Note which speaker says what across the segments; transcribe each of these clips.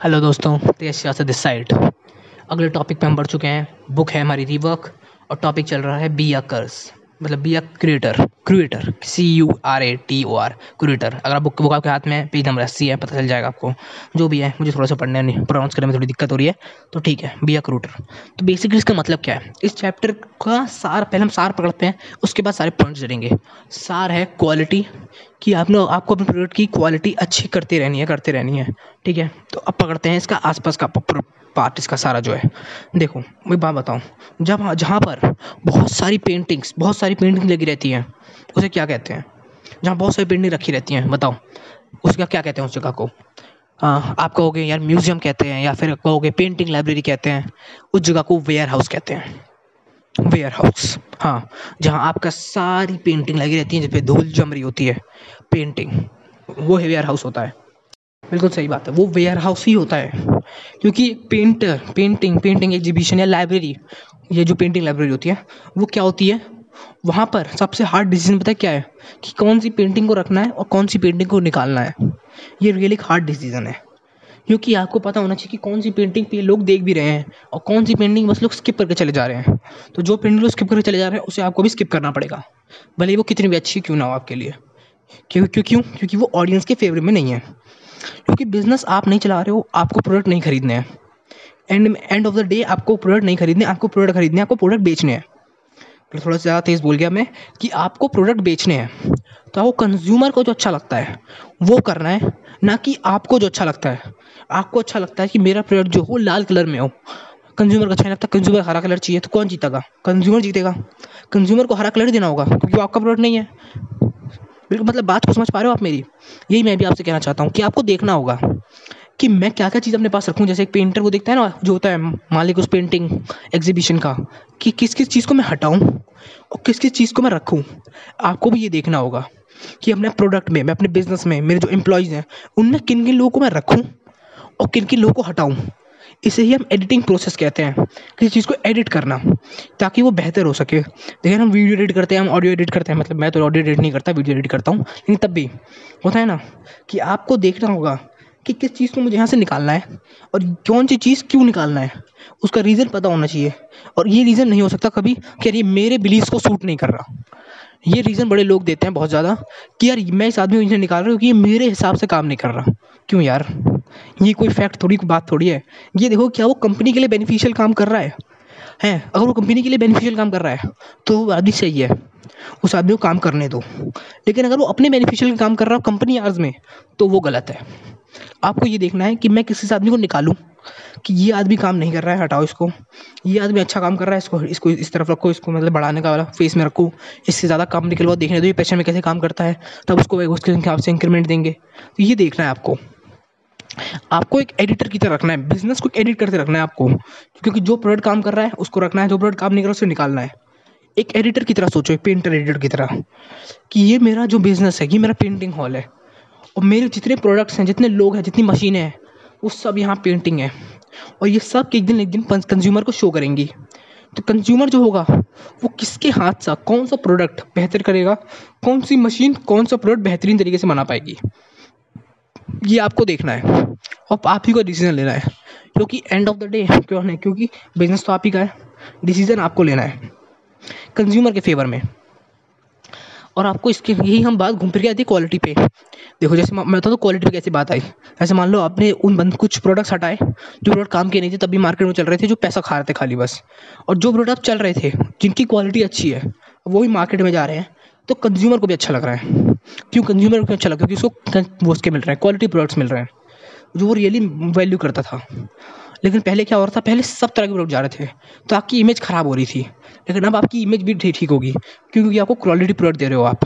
Speaker 1: Hello दोस्तों, तेज सियासत this side अगले टॉपिक पे हम बढ़ चुके हैं बुक है हमारी रिवर्क और टॉपिक चल रहा है बी या कर्स मतलब be a creator creator C U R A T O R creator अगर बुक बुक आपके हाथ में पेज नंबर अस्सी है, पता चल जाएगा आपको। जो भी है, मुझे थोड़ा सा पढ़ने नहीं प्रोनाउंस करने में थोड़ी दिक्कत हो रही है। तो ठीक है बी अ क्रूटर तो बेसिकली इसका मतलब क्या है? इस चैप्टर का सार, पहले हम सार पकड़ते हैं, उसके बाद सारे पॉइंट्स जड़ेंगे सार है क्वालिटी कि आपने, आपको अपने प्रोडक्ट की क्वालिटी अच्छी करती रहनी है, करती रहनी है। ठीक है? तो अब पकड़ते हैं इसका आसपास का पार्ट इसका सारा जो है। देखो मैं बात बताऊँ। जब जहाँ पर बहुत सारी पेंटिंग्स बहुत सारी पेंटिंग लगी रहती हैं उसे क्या कहते हैं? जहाँ बहुत सारी पेंटिंग रखी रहती हैं बताओ। उसका क्या कहते हैं उस जगह को? आ, आप कहोगे यार म्यूज़ियम कहते हैं या फिर कहोगे पेंटिंग लाइब्रेरी कहते हैं। उस जगह को वेयर हाउस कहते हैं। वेयर हाउस हाँ। जहाँ आपका सारी पेंटिंग लगी रहती है जिस पे धूल जम रही होती है। पेंटिंग वो है वेयर हाउस होता है। बिल्कुल सही बात है। वो वेयर हाउस ही होता है। क्योंकि पेंटर पेंटिंग पेंटिंग एग्जीबिशन या लाइब्रेरी ये जो पेंटिंग लाइब्रेरी होती है, वो क्या होती है? वहाँ पर सबसे हार्ड डिसीज़न पता है क्या है? कि कौन सी पेंटिंग को रखना है और कौन सी पेंटिंग को निकालना है। ये रियली हार्ड डिसीज़न है। क्योंकि आपको पता होना चाहिए कि कौन सी पेंटिंग पे लोग देख भी रहे हैं और कौन सी पेंटिंग बस लोग स्किप करके चले जा रहे हैं। तो जो पेंटिंग लोग स्किप करके चले जा रहे हैं, उसे आपको भी स्किप करना पड़ेगा। भले वो कितनी भी अच्छी क्यों ना हो आपके लिए। क्यों क्यों क्यों? क्योंकि वो ऑडियंस के फेवरेट में नहीं है। क्योंकि बिज़नेस आप नहीं चला रहे हो, आपको प्रोडक्ट नहीं खरीदने हैं। And end of the day आपको प्रोडक्ट नहीं खरीदने आपको प्रोडक्ट खरीदने आपको प्रोडक्ट बेचने हैं। तो थोड़ा सा ज़्यादा तेज़ बोल गया मैं कि आपको प्रोडक्ट बेचने हैं। तो आपको कंज्यूमर को जो अच्छा लगता है, वो करना है, ना कि आपको जो अच्छा लगता है। आपको अच्छा लगता है कि मेरा प्रोडक्ट जो हो लाल कलर में हो। कंज्यूमर को अच्छा नहीं लगता कंज्यूमर हरा कलर चाहिए तो कौन जीतेगा? कंज्यूमर जीतेगा। कंज्यूमर को हरा कलर देना होगा, क्योंकि आपका प्रोडक्ट नहीं है। बिल्कुल मतलब बात को समझ पा रहे हो आप मेरी? यही मैं भी आपसे कहना चाहता हूँ कि आपको देखना होगा कि मैं क्या क्या चीज़ अपने पास रखूँ। जैसे एक पेंटर को देखता है ना, जो होता है मालिक उस पेंटिंग एग्जीबिशन का, कि किस किस चीज़ को मैं हटाऊँ और किस किस चीज़ को मैं रखूँ। आपको भी ये देखना होगा कि अपने प्रोडक्ट में, मैं अपने बिज़नेस में, मेरे जो एम्प्लॉयज़ हैं, उनमें किन किन लोगों को मैं रखूँ और किन किन लोगों को हटाऊँ। इसे ही हम एडिटिंग प्रोसेस कहते हैं। किसी चीज़ को एडिट करना, ताकि वो बेहतर हो सके। देखिए, हम वीडियो एडिट करते हैं, हम ऑडियो एडिट करते हैं। मतलब मैं तो ऑडियो एडिट नहीं करता वीडियो एडिट करता हूँ। लेकिन तब भी होता है ना कि आपको देखना होगा कि किस चीज़ को मुझे यहाँ से निकालना है और कौन सी चीज़ क्यों निकालना है। उसका रीज़न पता होना चाहिए। और ये रीज़न नहीं हो सकता कभी कि ये मेरे बिलीव को सूट नहीं कर रहा। ये रीज़न बड़े लोग देते हैं बहुत ज़्यादा कि यार मैं इस आदमी को निकाल रहा हूँ, क्योंकि ये मेरे हिसाब से काम नहीं कर रहा। क्यों यार? ये कोई फैक्ट थोड़ी, बात थोड़ी है। ये देखो क्या वो कंपनी के लिए बेनिफिशियल काम कर रहा है? हैं, अगर वो कंपनी के लिए बेनिफिशियल काम कर रहा है तो वो आदमी सही है। उस आदमी को काम करने दो। लेकिन अगर वो अपने बेनिफिशियल काम कर रहा हो कंपनी आर्ज में तो वो गलत है। आपको ये देखना है कि मैं किसी आदमी को निकालूं? कि ये आदमी काम नहीं कर रहा है, हटाओ इसको। ये आदमी अच्छा काम कर रहा है, इसको इसको इस तरफ़ रखो, इसको मतलब बढ़ाने का वाला फेस में रखो। इससे ज़्यादा काम निकलवा देखने दो, ये पैसे में कैसे काम करता है। तब उसको उसके हिसाब से इंक्रीमेंट देंगे। तो ये देखना है आपको। आपको एक एडिटर की तरह रखना है। बिज़नेस को एडिट करते रखना है आपको। क्योंकि जो प्रोडक्ट काम कर रहा है, उसको रखना है। जो प्रोडक्ट काम नहीं कर रहा है उसे निकालना है। एक एडिटर की तरह सोचो, एक पेंटर एडिटर की तरह। कि ये मेरा जो बिज़नेस है, ये मेरा पेंटिंग हॉल है। और मेरे जितने प्रोडक्ट्स हैं, जितने लोग हैं, जितनी मशीनें हैं वो सब यहाँ पेंटिंग है। और ये सब एक दिन एक दिन कंज्यूमर को शो करेंगी। तो कंज्यूमर जो होगा, वो किसके हाथ सा, कौन सा प्रोडक्ट बेहतर करेगा, कौन सी मशीन कौन सा प्रोडक्ट बेहतरीन तरीके से बना पाएगी? ये आपको देखना है। और आप ही को डिसीज़न लेना है। क्योंकि एंड ऑफ़ द डे क्यों नहीं? क्योंकि बिज़नेस तो आप ही का है। डिसीज़न आपको लेना है। कंज्यूमर के फेवर में। और आपको इसके यही हम बात घूम फिर के आती है क्वालिटी पे। देखो, जैसे मैं तो क्वालिटी पे कैसे बात आई। ऐसे मान लो आपने उन बंद कुछ प्रोडक्ट्स हटाए, जो प्रोडक्ट काम के नहीं थे, तभी मार्केट में चल रहे थे, जो पैसा खा रहे थे खाली बस। और जो प्रोडक्ट चल रहे थे, जिनकी क्वालिटी अच्छी है वो भी मार्केट में जा रहे हैं। तो कंज्यूमर को भी अच्छा लग रहा है। क्यों कंज्यूमर को अच्छा लगा क्योंकि उसको वो उसके मिल रहे हैं क्वालिटी प्रोडक्ट्स मिल रहे हैं, जो वो रियली वैल्यू करता था। लेकिन पहले क्या हो रहा था? पहले सब तरह के प्रोडक्ट जा रहे थे तो आपकी इमेज ख़राब हो रही थी। लेकिन अब आपकी इमेज भी ठीक होगी, क्योंकि आपको क्वालिटी प्रोडक्ट दे रहे हो आप।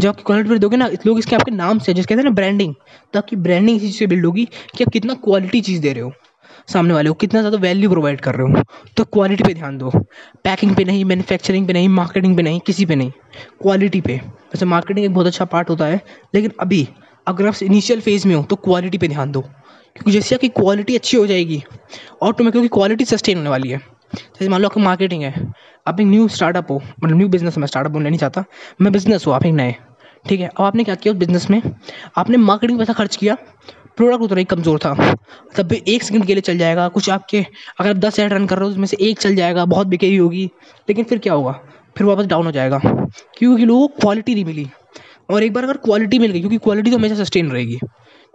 Speaker 1: जब आपकी क्वालिटी प्रोडक्ट दोगे ना लोग इसके आपके नाम से, जिसके कहते हैं ना ब्रांडिंग तो आपकी ब्रांडिंग इसी चीज़ से बिल्ड होगी कि आप कितना क्वालिटी चीज़ दे रहे हो सामने वाले को, कितना ज़्यादा वैल्यू प्रोवाइड कर रहे हो। तो क्वालिटी पे ध्यान दो। पैकिंग पे नहीं मैन्युफैक्चरिंग पे नहीं मार्केटिंग पे नहीं, किसी पे नहीं। क्वालिटी पे। वैसे मार्केटिंग एक बहुत अच्छा पार्ट होता है, लेकिन अभी अगर आप इनिशियल फ़ेज़ में हो तो क्वालिटी पे ध्यान दो। जैसे आपकी क्वालिटी अच्छी हो जाएगी ऑटोमेटिकली क्वालिटी सस्टेन होने वाली है। जैसे मान लो आपकी मार्केटिंग है, आप एक न्यू स्टार्टअप हो मतलब न्यू बिज़नेस में स्टार्टअप बोलना नहीं चाहता, मैं बिज़नेस हूँ, आप एक नए, ठीक है? अब आपने क्या किया उस बिज़नेस में? आपने मार्केटिंग पैसा खर्च किया प्रोडक्ट उतना ही कमज़ोर था। तब भी एक सेकंड के लिए चल जाएगा, कुछ आपके, अगर आप दस ऐड रन कर रहे हो, उसमें से एक चल जाएगा, बहुत बिकेगी होगी, लेकिन फिर क्या होगा? फिर वापस डाउन हो जाएगा, क्योंकि लोगों को क्वालिटी नहीं मिली। और एक बार अगर क्वालिटी मिल गई, क्योंकि क्वालिटी तो हमेशा सस्टेन रहेगी।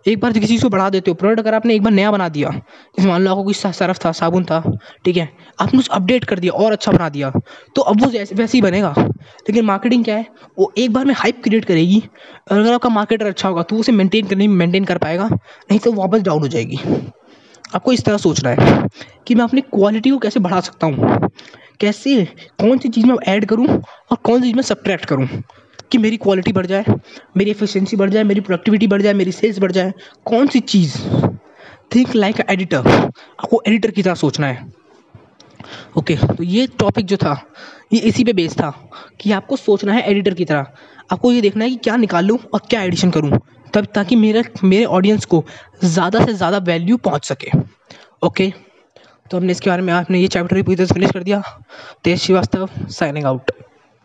Speaker 1: एक बार किसी चीज़ को बढ़ा देते हो प्रोडक्ट अगर आपने एक बार नया बना दिया, जैसे मान लो आपको कोई सरफ था, साबुन था, ठीक है, आपने उसे अपडेट कर दिया और अच्छा बना दिया तो अब वो जैसे, वैसे ही बनेगा। लेकिन मार्केटिंग क्या है, वो एक बार में हाइप क्रिएट करेगी, और अगर आपका मार्केटर अच्छा होगा तो उसे मेंटेन करने में मेंटेन कर पाएगा, नहीं तो वापस डाउन हो जाएगी। आपको इस तरह सोचना है कि मैं अपनी क्वालिटी को कैसे बढ़ा सकता हूँ, कैसे, कौन सी चीज़ मैं ऐड करूँ, और कौन सी चीज़ मैं सब्ट्रैक्ट करूँ। कि मेरी क्वालिटी बढ़ जाए मेरी एफिशिएंसी बढ़ जाए मेरी प्रोडक्टिविटी बढ़ जाए मेरी सेल्स बढ़ जाए कौन सी चीज़? थिंक लाइक एडिटर आपको एडिटर की तरह सोचना है। ओके okay, तो ये टॉपिक जो था ये इसी पे बेस्ड था कि आपको सोचना है एडिटर की तरह। आपको ये देखना है कि क्या निकाल लूँ और क्या एडिशन करूँ तब ताकि मेरे मेरे ऑडियंस को ज़्यादा से ज़्यादा वैल्यू पहुँच सके। Okay okay? तो हमने इसके बारे में आपने ये चैप्टर भी पूरी तरह से फिनिश कर दिया। तेज श्रीवास्तव साइनिंग आउट